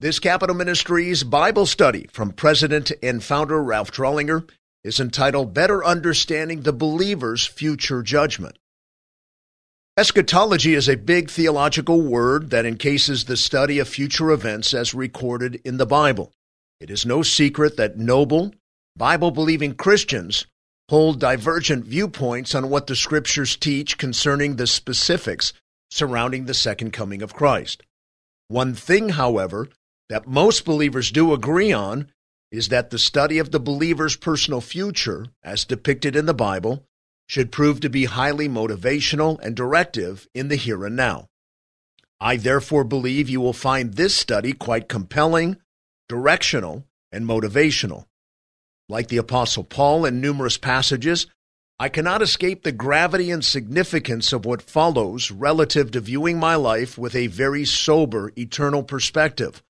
This Capitol Ministries Bible study from President and founder Ralph Drollinger is entitled Better Understanding the Believer's Future Judgment. Eschatology is a big theological word that encases the study of future events as recorded in the Bible. It is no secret that noble, Bible believing Christians hold divergent viewpoints on what the scriptures teach concerning the specifics surrounding the second coming of Christ. One thing, however, that most believers do agree on is that the study of the believer's personal future, as depicted in the Bible, should prove to be highly motivational and directive in the here and now. I therefore believe you will find this study quite compelling, directional, and motivational. Like the Apostle Paul in numerous passages, I cannot escape the gravity and significance of what follows relative to viewing my life with a very sober eternal perspective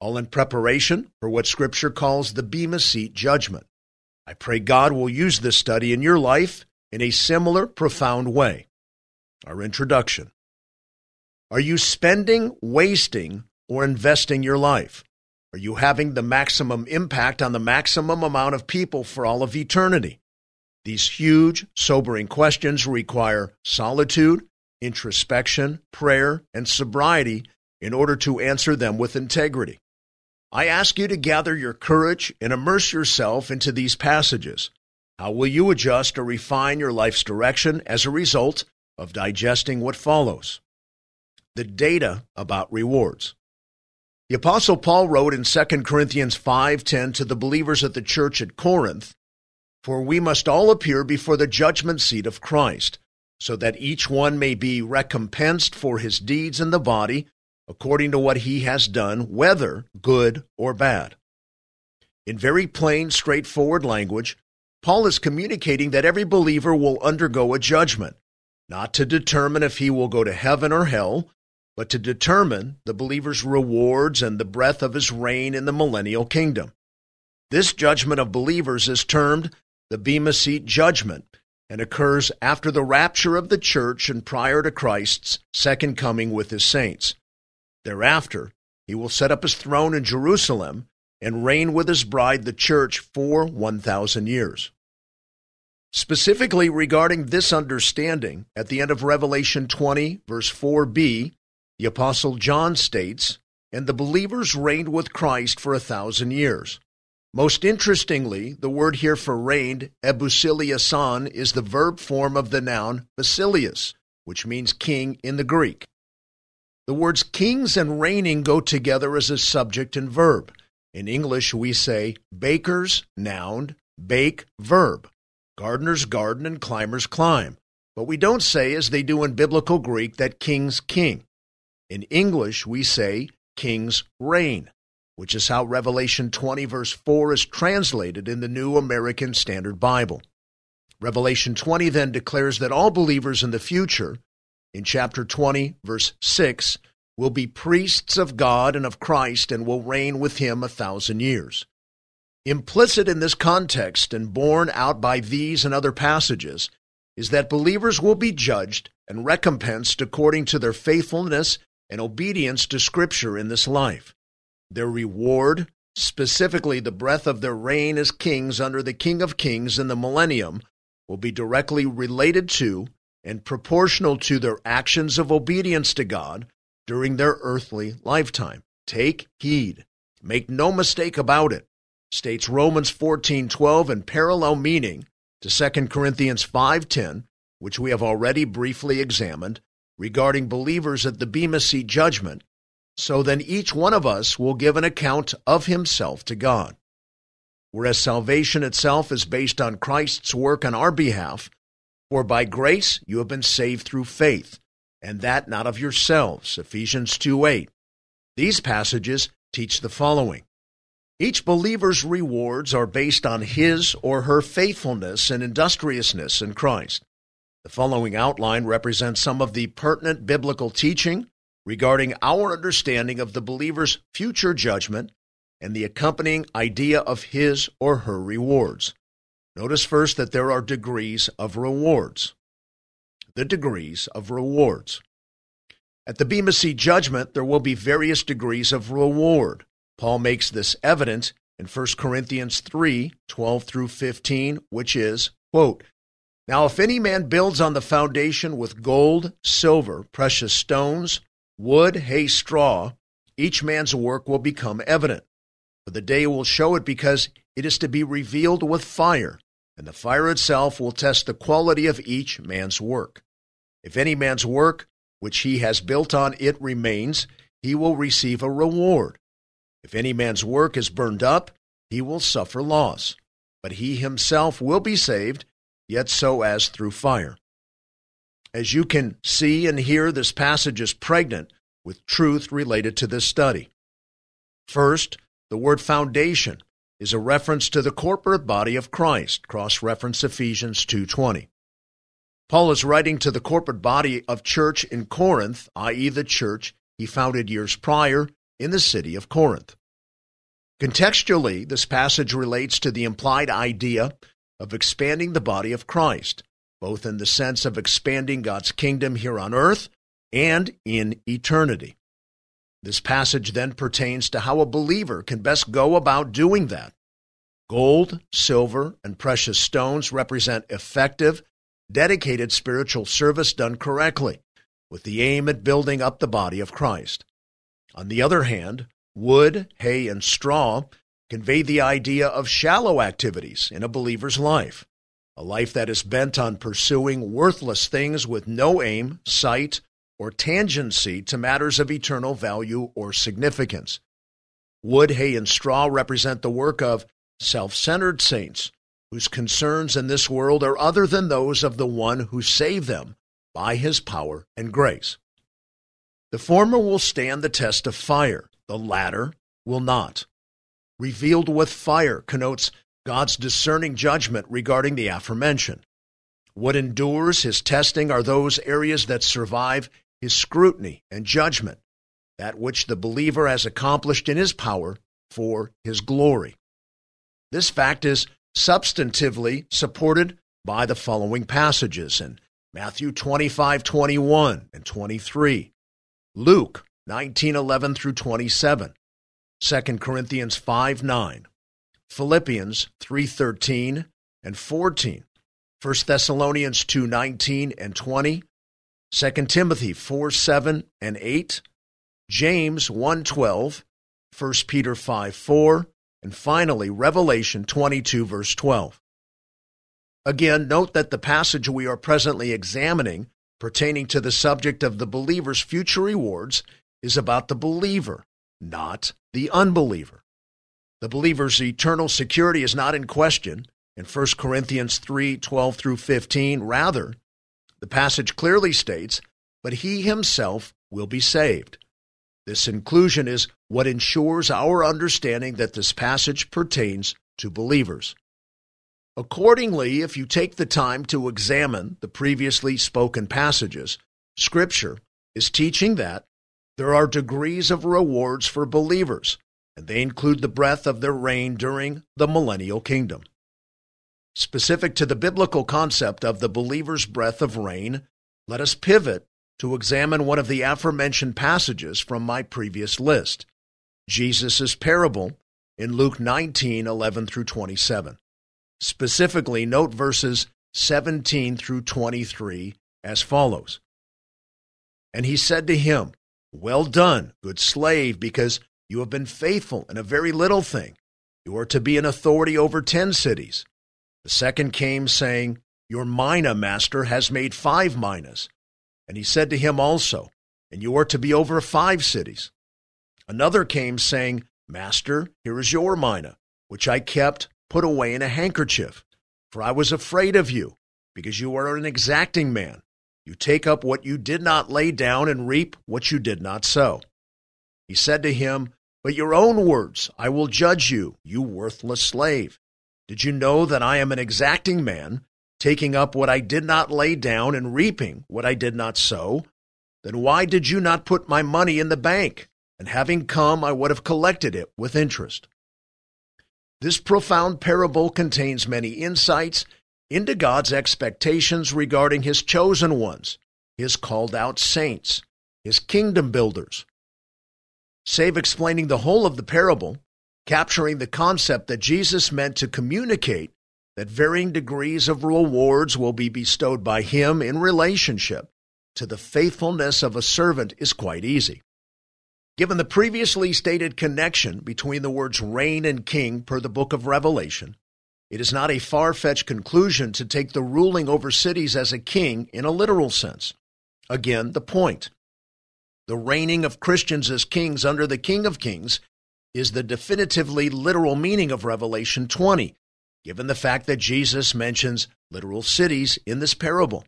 all in preparation for what Scripture calls the Bema Seat judgment. I pray God will use this study in your life in a similar profound way. Our introduction. Are you spending, wasting, or investing your life? Are you having the maximum impact on the maximum amount of people for all of eternity? These huge, sobering questions require solitude, introspection, prayer, and sobriety in order to answer them with integrity. I ask you to gather your courage and immerse yourself into these passages. How will you adjust or refine your life's direction as a result of digesting what follows? The data about rewards. The apostle Paul wrote in 2 Corinthians 5:10 to the believers at the church at Corinth, "For we must all appear before the judgment seat of Christ, so that each one may be recompensed for his deeds in the body according to what he has done, whether good or bad. In very plain, straightforward language, Paul is communicating that every believer will undergo a judgment, not to determine if he will go to heaven or hell, but to determine the believer's rewards and the breadth of his reign in the millennial kingdom. This judgment of believers is termed the Bema Seat judgment and occurs after the rapture of the church and prior to Christ's second coming with his saints. Thereafter, he will set up his throne in Jerusalem and reign with his bride, the church, for 1,000 years. Specifically regarding this understanding, at the end of Revelation 20, verse 4b, the Apostle John states, And the believers reigned with Christ for a thousand years. Most interestingly, the word here for reigned, ebusiliason, is the verb form of the noun basileus, which means king in the Greek. The words kings and reigning go together as a subject and verb. In English, we say bakers, noun, bake, verb, gardeners garden, and climbers climb. But we don't say, as they do in biblical Greek, that kings king. In English, we say kings reign, which is how Revelation 20, verse 4 is translated in the New American Standard Bible. Revelation 20 then declares that all believers in the future in chapter 20, verse 6, will be priests of God and of Christ and will reign with him a thousand years. Implicit in this context and borne out by these and other passages is that believers will be judged and recompensed according to their faithfulness and obedience to Scripture in this life. Their reward, specifically the breadth of their reign as kings under the King of Kings in the millennium, will be directly related to and proportional to their actions of obedience to God during their earthly lifetime. Take heed. Make no mistake about it. States Romans 14:12 in parallel meaning to 2 Corinthians 5:10, which we have already briefly examined, regarding believers at the Bema Seat judgment, so then each one of us will give an account of himself to God. Whereas salvation itself is based on Christ's work on our behalf, for by grace you have been saved through faith, and that not of yourselves. Ephesians 2 8. These passages teach the following Each believer's rewards are based on his or her faithfulness and industriousness in Christ. The following outline represents some of the pertinent biblical teaching regarding our understanding of the believer's future judgment and the accompanying idea of his or her rewards. Notice first that there are degrees of rewards. The degrees of rewards. At the Bema Seat judgment, there will be various degrees of reward. Paul makes this evident in 1 Corinthians 3 12 through 15, which is, quote, Now if any man builds on the foundation with gold, silver, precious stones, wood, hay, straw, each man's work will become evident. For the day will show it because it is to be revealed with fire, and the fire itself will test the quality of each man's work. If any man's work which he has built on it remains, he will receive a reward. If any man's work is burned up, he will suffer loss, but he himself will be saved, yet so as through fire. As you can see and hear, this passage is pregnant with truth related to this study. First, the word foundation is a reference to the corporate body of Christ, cross reference Ephesians 2:20. Paul is writing to the corporate body of church in Corinth, i.e., the church he founded years prior in the city of Corinth. Contextually, this passage relates to the implied idea of expanding the body of Christ, both in the sense of expanding God's kingdom here on earth and in eternity. This passage then pertains to how a believer can best go about doing that. Gold, silver, and precious stones represent effective dedicated spiritual service done correctly, with the aim at building up the body of Christ. On the other hand, wood, hay, and straw convey the idea of shallow activities in a believer's life, a life that is bent on pursuing worthless things with no aim, sight, or tangency to matters of eternal value or significance. Wood, hay, and straw represent the work of self centered saints whose concerns in this world are other than those of the one who saved them by his power and grace. The former will stand the test of fire, the latter will not. Revealed with fire connotes God's discerning judgment regarding the aforementioned. What endures his testing are those areas that survive his scrutiny and judgment, that which the believer has accomplished in his power for his glory. This fact is substantively supported by the following passages in Matthew 25, 21 and 23, Luke 19, 11 through 27, 2 Corinthians 5, 9, Philippians 3, 13 and 14, 1 Thessalonians 2, 19 and 20, 2 Timothy 4, 7 and 8, James 1, 12, 1 Peter 5, 4, and finally, Revelation 22, verse 12. Again, note that the passage we are presently examining pertaining to the subject of the believer's future rewards is about the believer, not the unbeliever. The believer's eternal security is not in question in 1 Corinthians 3 12 through 15. Rather, the passage clearly states, But he himself will be saved. This inclusion is what ensures our understanding that this passage pertains to believers. Accordingly, if you take the time to examine the previously spoken passages, Scripture is teaching that there are degrees of rewards for believers, and they include the breadth of their reign during the millennial kingdom. Specific to the biblical concept of the believer's breath of reign, let us pivot to examine one of the aforementioned passages from my previous list Jesus' parable in Luke 19 11 through 27. Specifically, note verses 17 through 23 as follows And he said to him, Well done, good slave, because you have been faithful in a very little thing. You are to be an authority over ten cities. The second came, saying, Your mina, master, has made five minas. And he said to him also, And you are to be over five cities. Another came, saying, Master, here is your mina, which I kept put away in a handkerchief. For I was afraid of you, because you are an exacting man. You take up what you did not lay down and reap what you did not sow. He said to him, But your own words I will judge you, you worthless slave. Did you know that I am an exacting man? taking up what I did not lay down and reaping what I did not sow, then why did you not put my money in the bank? And having come, I would have collected it with interest. This profound parable contains many insights into God's expectations regarding his chosen ones, his called out saints, his kingdom builders. save explaining the whole of the parable, capturing the concept that Jesus meant to communicate that varying degrees of rewards will be bestowed by him in relationship to the faithfulness of a servant is quite easy. Given the previously stated connection between the words reign and king per the book of Revelation, it is not a far fetched conclusion to take the ruling over cities as a king in a literal sense. Again, the point. The reigning of Christians as kings under the King of Kings is the definitively literal meaning of Revelation 20, given the fact that Jesus mentions literal cities in this parable.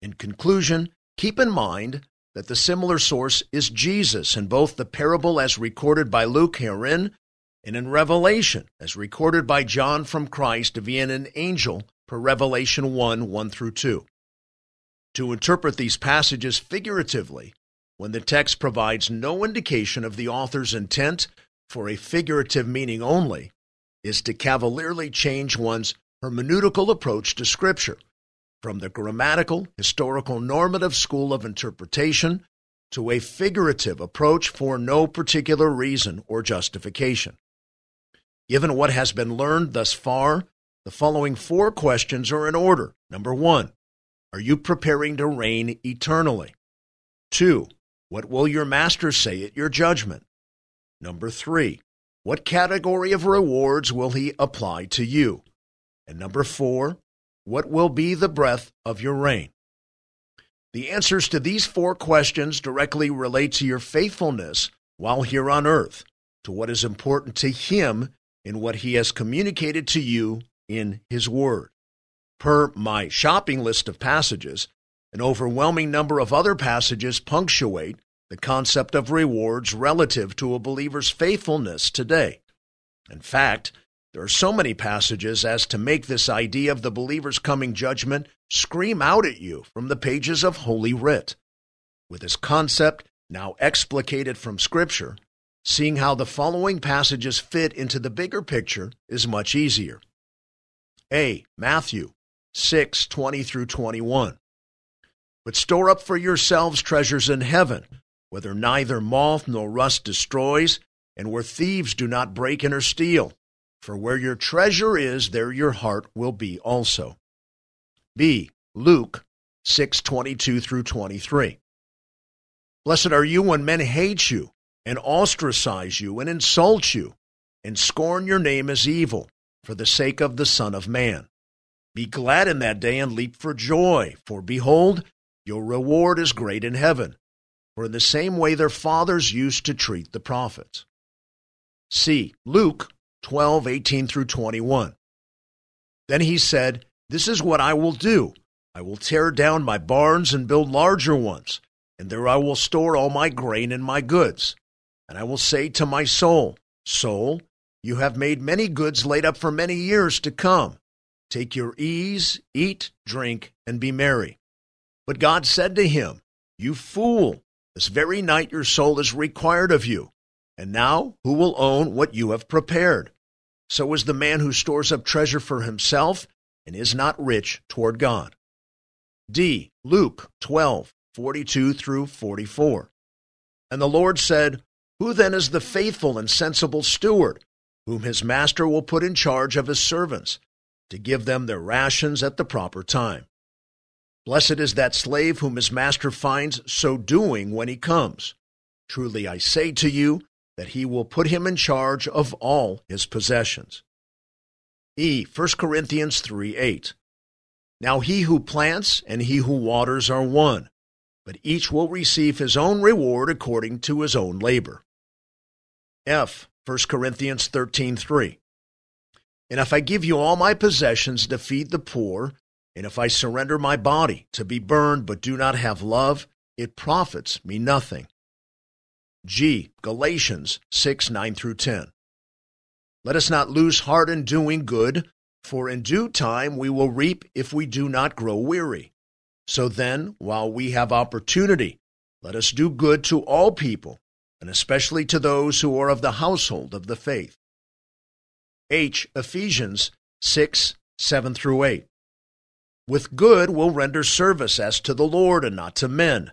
In conclusion, keep in mind that the similar source is Jesus in both the parable as recorded by Luke herein and in Revelation as recorded by John from Christ via an angel per Revelation 1 1 through 2. To interpret these passages figuratively, when the text provides no indication of the author's intent for a figurative meaning only, is to cavalierly change one's hermeneutical approach to Scripture from the grammatical, historical, normative school of interpretation to a figurative approach for no particular reason or justification. Given what has been learned thus far, the following four questions are in order. Number one, are you preparing to reign eternally? Two, what will your master say at your judgment? Number three, what category of rewards will he apply to you? And number four, what will be the breadth of your reign? The answers to these four questions directly relate to your faithfulness while here on earth, to what is important to Him in what He has communicated to you in His Word. Per my shopping list of passages, an overwhelming number of other passages punctuate the concept of rewards relative to a believer's faithfulness today. In fact, there are so many passages as to make this idea of the believer's coming judgment scream out at you from the pages of Holy Writ. With this concept now explicated from Scripture, seeing how the following passages fit into the bigger picture is much easier. A. Matthew 6 20 through 21. But store up for yourselves treasures in heaven whether neither moth nor rust destroys, and where thieves do not break in or steal. For where your treasure is, there your heart will be also. B. Luke 6:22 through 23. Blessed are you when men hate you and ostracize you and insult you and scorn your name as evil for the sake of the Son of Man. Be glad in that day and leap for joy, for behold, your reward is great in heaven for in the same way their fathers used to treat the prophets. See Luke 12, 18 through 21. Then he said, This is what I will do. I will tear down my barns and build larger ones, and there I will store all my grain and my goods. And I will say to my soul, Soul, you have made many goods laid up for many years to come. Take your ease, eat, drink, and be merry. But God said to him, You fool, this very night your soul is required of you. And now, who will own what you have prepared? So is the man who stores up treasure for himself and is not rich toward God. D. Luke 12, 42 through 44. And the Lord said, Who then is the faithful and sensible steward, whom his master will put in charge of his servants, to give them their rations at the proper time? Blessed is that slave whom his master finds so doing when he comes. Truly I say to you that he will put him in charge of all his possessions. E. 1 Corinthians 3 8. Now he who plants and he who waters are one, but each will receive his own reward according to his own labor. F. 1 Corinthians 13 3. And if I give you all my possessions to feed the poor, and if I surrender my body to be burned but do not have love, it profits me nothing. G. Galatians 6 9 through 10. Let us not lose heart in doing good, for in due time we will reap if we do not grow weary. So then, while we have opportunity, let us do good to all people, and especially to those who are of the household of the faith. H. Ephesians 6 7 through 8. With good will render service as to the Lord and not to men,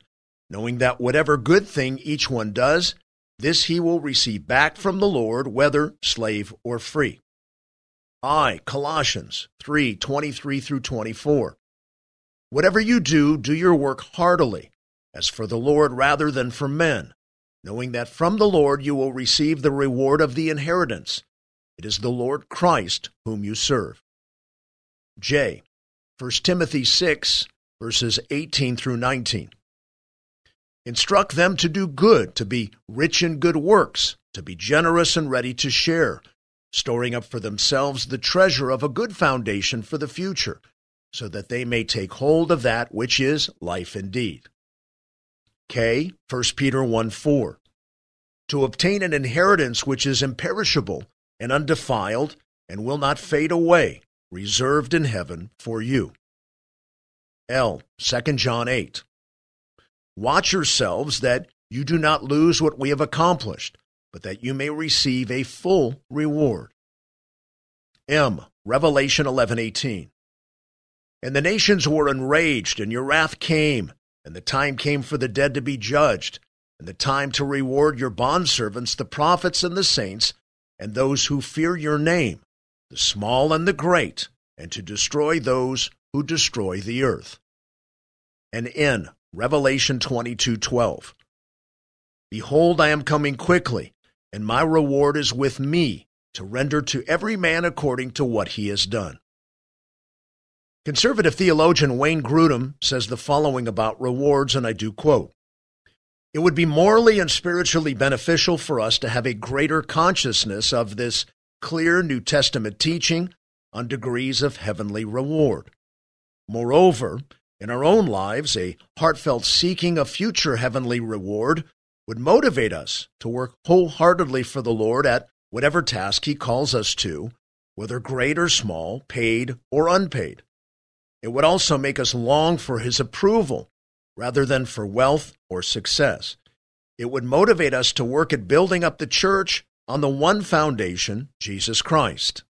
knowing that whatever good thing each one does, This he will receive back from the Lord, whether slave or free. I, Colossians 3 23 through 24. Whatever you do, do your work heartily, as for the Lord rather than for men, knowing that from the Lord you will receive the reward of the inheritance. It is the Lord Christ whom you serve. J. 1 Timothy 6, verses 18 through 19. Instruct them to do good, to be rich in good works, to be generous and ready to share, storing up for themselves the treasure of a good foundation for the future, so that they may take hold of that which is life indeed. K. 1 Peter 1 4. To obtain an inheritance which is imperishable and undefiled and will not fade away, reserved in heaven for you. L. 2 John 8. Watch yourselves that you do not lose what we have accomplished, but that you may receive a full reward. M. Revelation 11:18. And the nations were enraged, and your wrath came, and the time came for the dead to be judged, and the time to reward your bondservants, the prophets and the saints, and those who fear your name, the small and the great, and to destroy those who destroy the earth. And in Revelation 22:12. Behold, I am coming quickly, and my reward is with me to render to every man according to what he has done. Conservative theologian Wayne Grudem says the following about rewards, and I do quote It would be morally and spiritually beneficial for us to have a greater consciousness of this clear New Testament teaching on degrees of heavenly reward. Moreover, in our own lives, a heartfelt seeking of future heavenly reward would motivate us to work wholeheartedly for the Lord at whatever task He calls us to, whether great or small, paid or unpaid. It would also make us long for His approval rather than for wealth or success. It would motivate us to work at building up the church on the one foundation, Jesus Christ.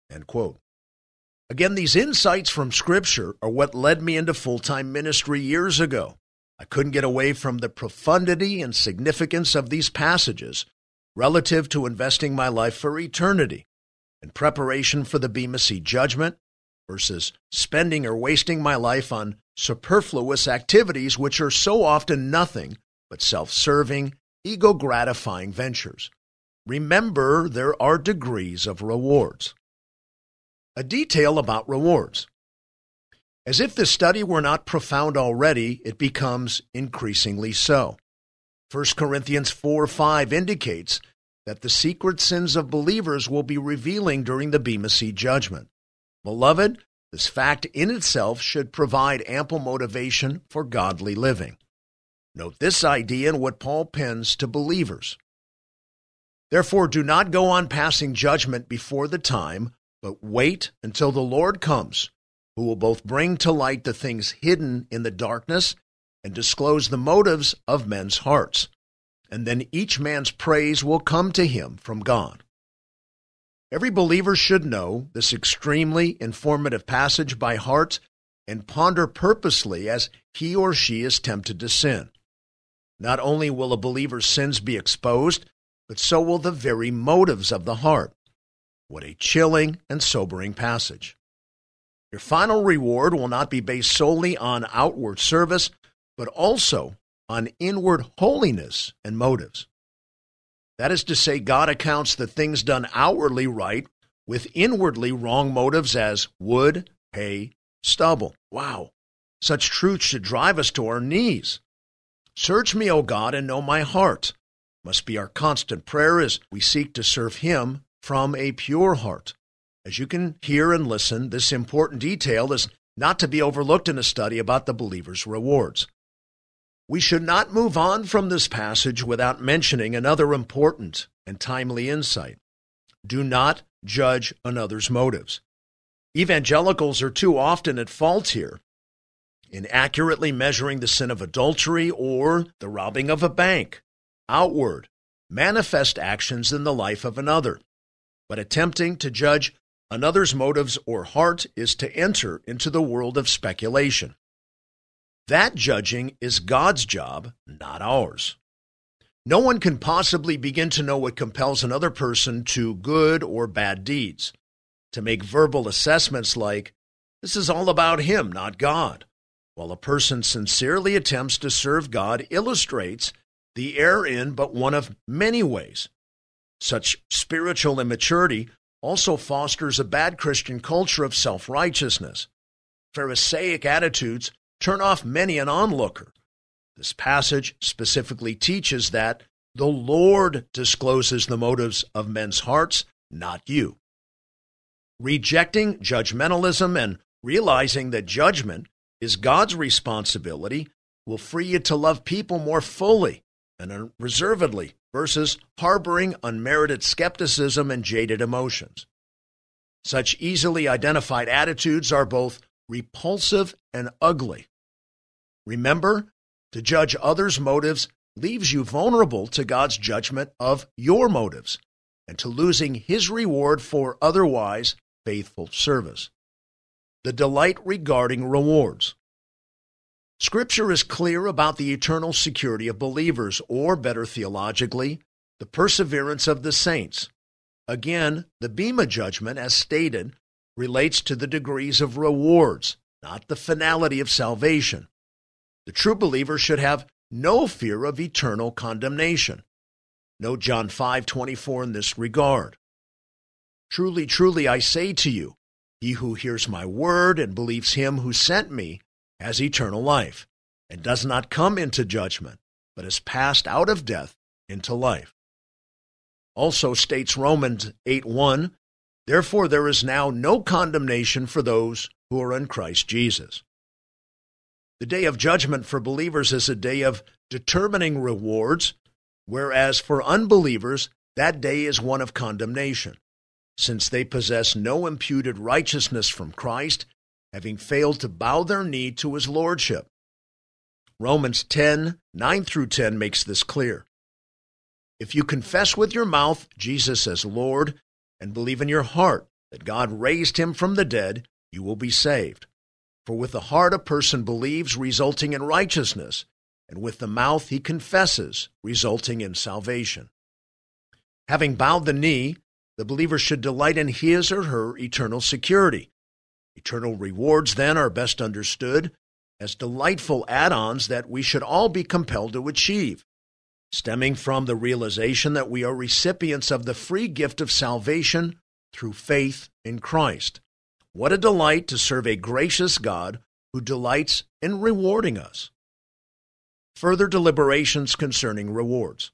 Again, these insights from Scripture are what led me into full time ministry years ago. I couldn't get away from the profundity and significance of these passages relative to investing my life for eternity in preparation for the Bema Seat judgment versus spending or wasting my life on superfluous activities which are so often nothing but self serving, ego gratifying ventures. Remember, there are degrees of rewards. A detail about rewards. As if the study were not profound already, it becomes increasingly so. 1 Corinthians 4 5 indicates that the secret sins of believers will be revealing during the Bema Seat judgment. Beloved, this fact in itself should provide ample motivation for godly living. Note this idea in what Paul pens to believers. Therefore, do not go on passing judgment before the time but wait until the Lord comes, who will both bring to light the things hidden in the darkness and disclose the motives of men's hearts. And then each man's praise will come to him from God. Every believer should know this extremely informative passage by heart and ponder purposely as he or she is tempted to sin. Not only will a believer's sins be exposed, but so will the very motives of the heart. What a chilling and sobering passage. Your final reward will not be based solely on outward service, but also on inward holiness and motives. That is to say, God accounts the things done outwardly right with inwardly wrong motives as wood, hay, stubble. Wow. Such truth should drive us to our knees. Search me, O God, and know my heart. Must be our constant prayer as we seek to serve Him from a pure heart. As you can hear and listen, this important detail is not to be overlooked in a study about the believer's rewards. We should not move on from this passage without mentioning another important and timely insight. Do not judge another's motives. Evangelicals are too often at fault here in accurately measuring the sin of adultery or the robbing of a bank, outward, manifest actions in the life of another but attempting to judge another's motives or heart is to enter into the world of speculation. That judging is God's job, not ours. No one can possibly begin to know what compels another person to good or bad deeds. To make verbal assessments like, this is all about him, not God, while a person sincerely attempts to serve God illustrates the error in but one of many ways. Such spiritual immaturity also fosters a bad Christian culture of self righteousness. Pharisaic attitudes turn off many an onlooker. This passage specifically teaches that the Lord discloses the motives of men's hearts, not you. Rejecting judgmentalism and realizing that judgment is God's responsibility will free you to love people more fully and unreservedly versus harboring unmerited skepticism and jaded emotions. Such easily identified attitudes are both repulsive and ugly. Remember, to judge others' motives leaves you vulnerable to God's judgment of your motives and to losing His reward for otherwise faithful service. The delight regarding rewards. Scripture is clear about the eternal security of believers, or better theologically, the perseverance of the saints. Again, the Bema judgment, as stated, relates to the degrees of rewards, not the finality of salvation. The true believer should have no fear of eternal condemnation. Note John 5:24 in this regard. Truly, truly I say to you, he who hears my word and believes him who sent me has eternal life, and does not come into judgment, but is passed out of death into life. Also states Romans 8 1, Therefore there is now no condemnation for those who are in Christ Jesus. The day of judgment for believers is a day of determining rewards, whereas for unbelievers, that day is one of condemnation, since they possess no imputed righteousness from Christ having failed to bow their knee to his lordship. Romans 10 9 through 10 makes this clear. If you confess with your mouth Jesus as Lord and believe in your heart that God raised him from the dead, you will be saved. For with the heart a person believes, resulting in righteousness, and with the mouth he confesses, resulting in salvation. Having bowed the knee, the believer should delight in his or her eternal security Eternal rewards, then, are best understood as delightful add ons that we should all be compelled to achieve, stemming from the realization that we are recipients of the free gift of salvation through faith in Christ. What a delight to serve a gracious God who delights in rewarding us. Further deliberations concerning rewards.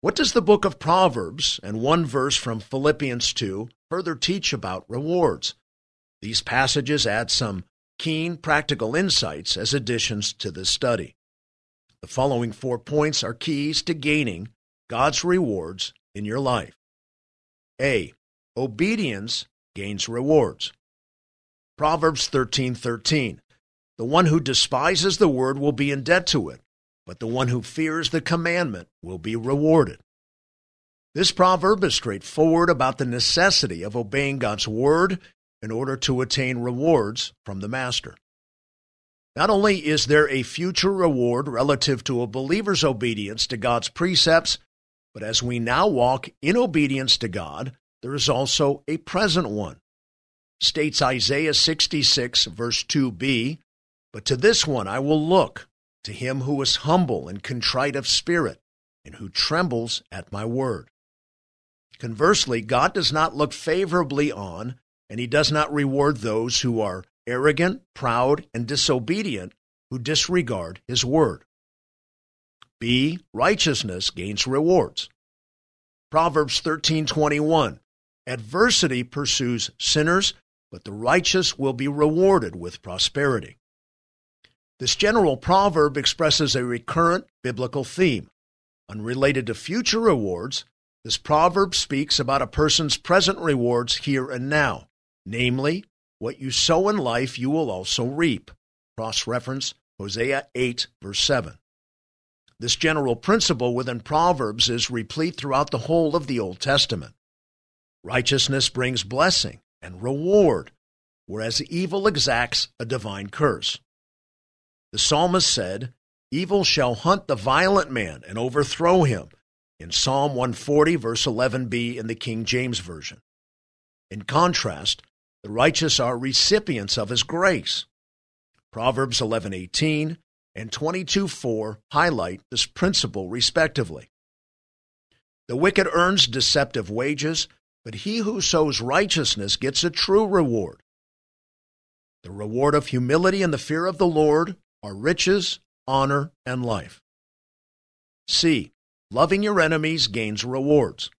What does the book of Proverbs and one verse from Philippians 2 further teach about rewards? These passages add some keen practical insights as additions to this study. The following four points are keys to gaining God's rewards in your life. A. Obedience gains rewards. Proverbs 13:13. The one who despises the word will be in debt to it, but the one who fears the commandment will be rewarded. This proverb is straightforward about the necessity of obeying God's word in order to attain rewards from the Master. Not only is there a future reward relative to a believer's obedience to God's precepts, but as we now walk in obedience to God, there is also a present one. States Isaiah 66, verse 2b But to this one I will look, to him who is humble and contrite of spirit, and who trembles at my word. Conversely, God does not look favorably on and he does not reward those who are arrogant, proud, and disobedient who disregard his word. B. Righteousness gains rewards. Proverbs 13:21 Adversity pursues sinners, but the righteous will be rewarded with prosperity. This general proverb expresses a recurrent biblical theme. Unrelated to future rewards, this proverb speaks about a person's present rewards here and now. Namely, what you sow in life, you will also reap. Cross reference Hosea 8, verse 7. This general principle within Proverbs is replete throughout the whole of the Old Testament. Righteousness brings blessing and reward, whereas evil exacts a divine curse. The psalmist said, Evil shall hunt the violent man and overthrow him. In Psalm 140, verse 11b in the King James Version. In contrast, the righteous are recipients of his grace. Proverbs 11:18 and 22:4 highlight this principle respectively. The wicked earns deceptive wages, but he who sows righteousness gets a true reward. The reward of humility and the fear of the Lord are riches, honor, and life. C. Loving your enemies gains rewards.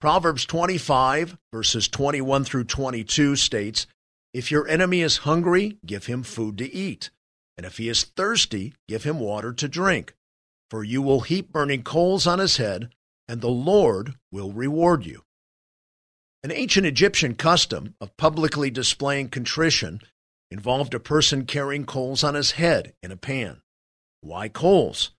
Proverbs 25, verses 21 through 22 states, If your enemy is hungry, give him food to eat, and if he is thirsty, give him water to drink. For you will heap burning coals on his head, and the Lord will reward you. An ancient Egyptian custom of publicly displaying contrition involved a person carrying coals on his head in a pan. Why coals?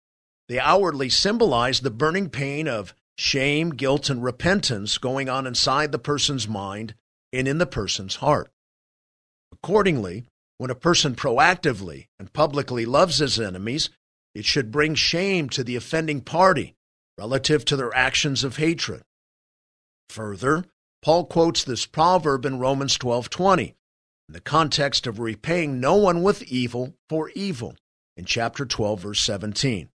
They outwardly symbolize the burning pain of shame, guilt, and repentance going on inside the person's mind and in the person's heart. Accordingly, when a person proactively and publicly loves his enemies, it should bring shame to the offending party relative to their actions of hatred. Further, Paul quotes this proverb in Romans 12:20 in the context of repaying no one with evil for evil in chapter 12, verse 17.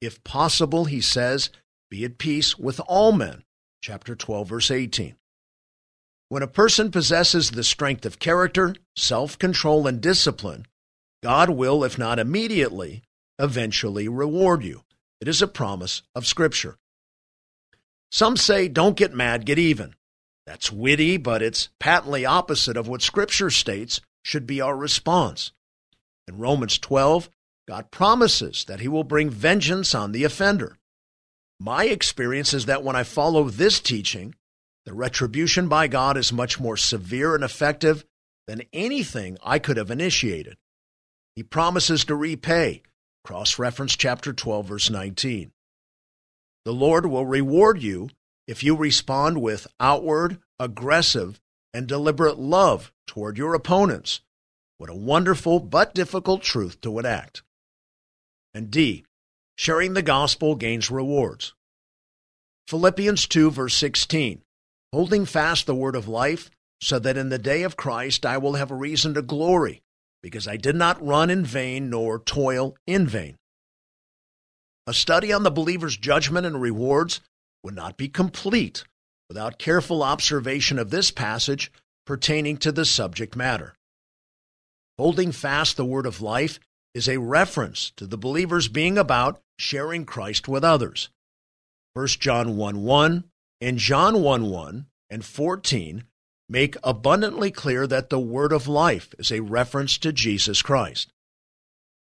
If possible, he says, be at peace with all men, chapter 12, verse 18. When a person possesses the strength of character, self control, and discipline, God will, if not immediately, eventually reward you. It is a promise of Scripture. Some say, don't get mad, get even. That's witty, but it's patently opposite of what Scripture states should be our response. In Romans 12, God promises that He will bring vengeance on the offender. My experience is that when I follow this teaching, the retribution by God is much more severe and effective than anything I could have initiated. He promises to repay. Cross reference chapter 12, verse 19. The Lord will reward you if you respond with outward, aggressive, and deliberate love toward your opponents. What a wonderful but difficult truth to enact. And D, sharing the gospel gains rewards. Philippians 2, verse 16, holding fast the word of life, so that in the day of Christ I will have a reason to glory, because I did not run in vain nor toil in vain. A study on the believer's judgment and rewards would not be complete without careful observation of this passage pertaining to the subject matter. Holding fast the word of life is a reference to the believers being about sharing Christ with others. 1 John 1 1 and John 1 1 and 14 make abundantly clear that the word of life is a reference to Jesus Christ.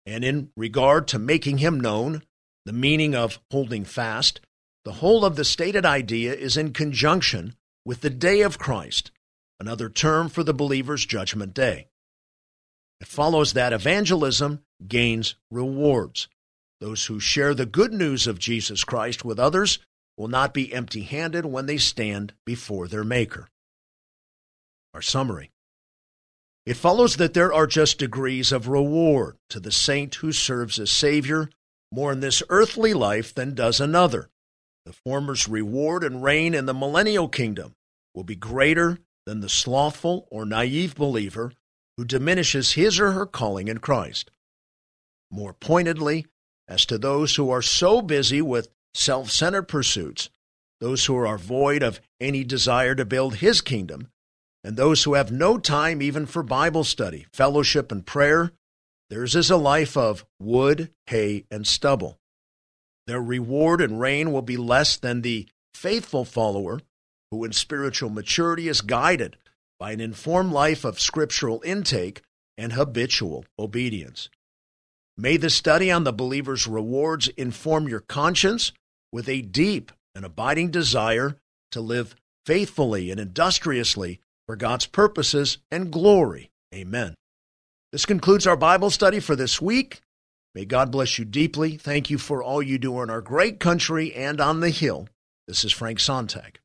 And in regard to making him known, the meaning of holding fast, the whole of the stated idea is in conjunction with the day of Christ, another term for the believer's judgment day. It follows that evangelism gains rewards. Those who share the good news of Jesus Christ with others will not be empty handed when they stand before their Maker. Our summary It follows that there are just degrees of reward to the saint who serves as Savior more in this earthly life than does another. The former's reward and reign in the millennial kingdom will be greater than the slothful or naive believer who diminishes his or her calling in Christ. More pointedly, as to those who are so busy with self centered pursuits, those who are void of any desire to build his kingdom, and those who have no time even for Bible study, fellowship, and prayer, theirs is a life of wood, hay, and stubble. Their reward and reign will be less than the faithful follower who, in spiritual maturity, is guided by an informed life of scriptural intake and habitual obedience. May the study on the believer's rewards inform your conscience with a deep and abiding desire to live faithfully and industriously for God's purposes and glory. Amen. This concludes our Bible study for this week. May God bless you deeply. Thank you for all you do in our great country and on the Hill. This is Frank Sontag.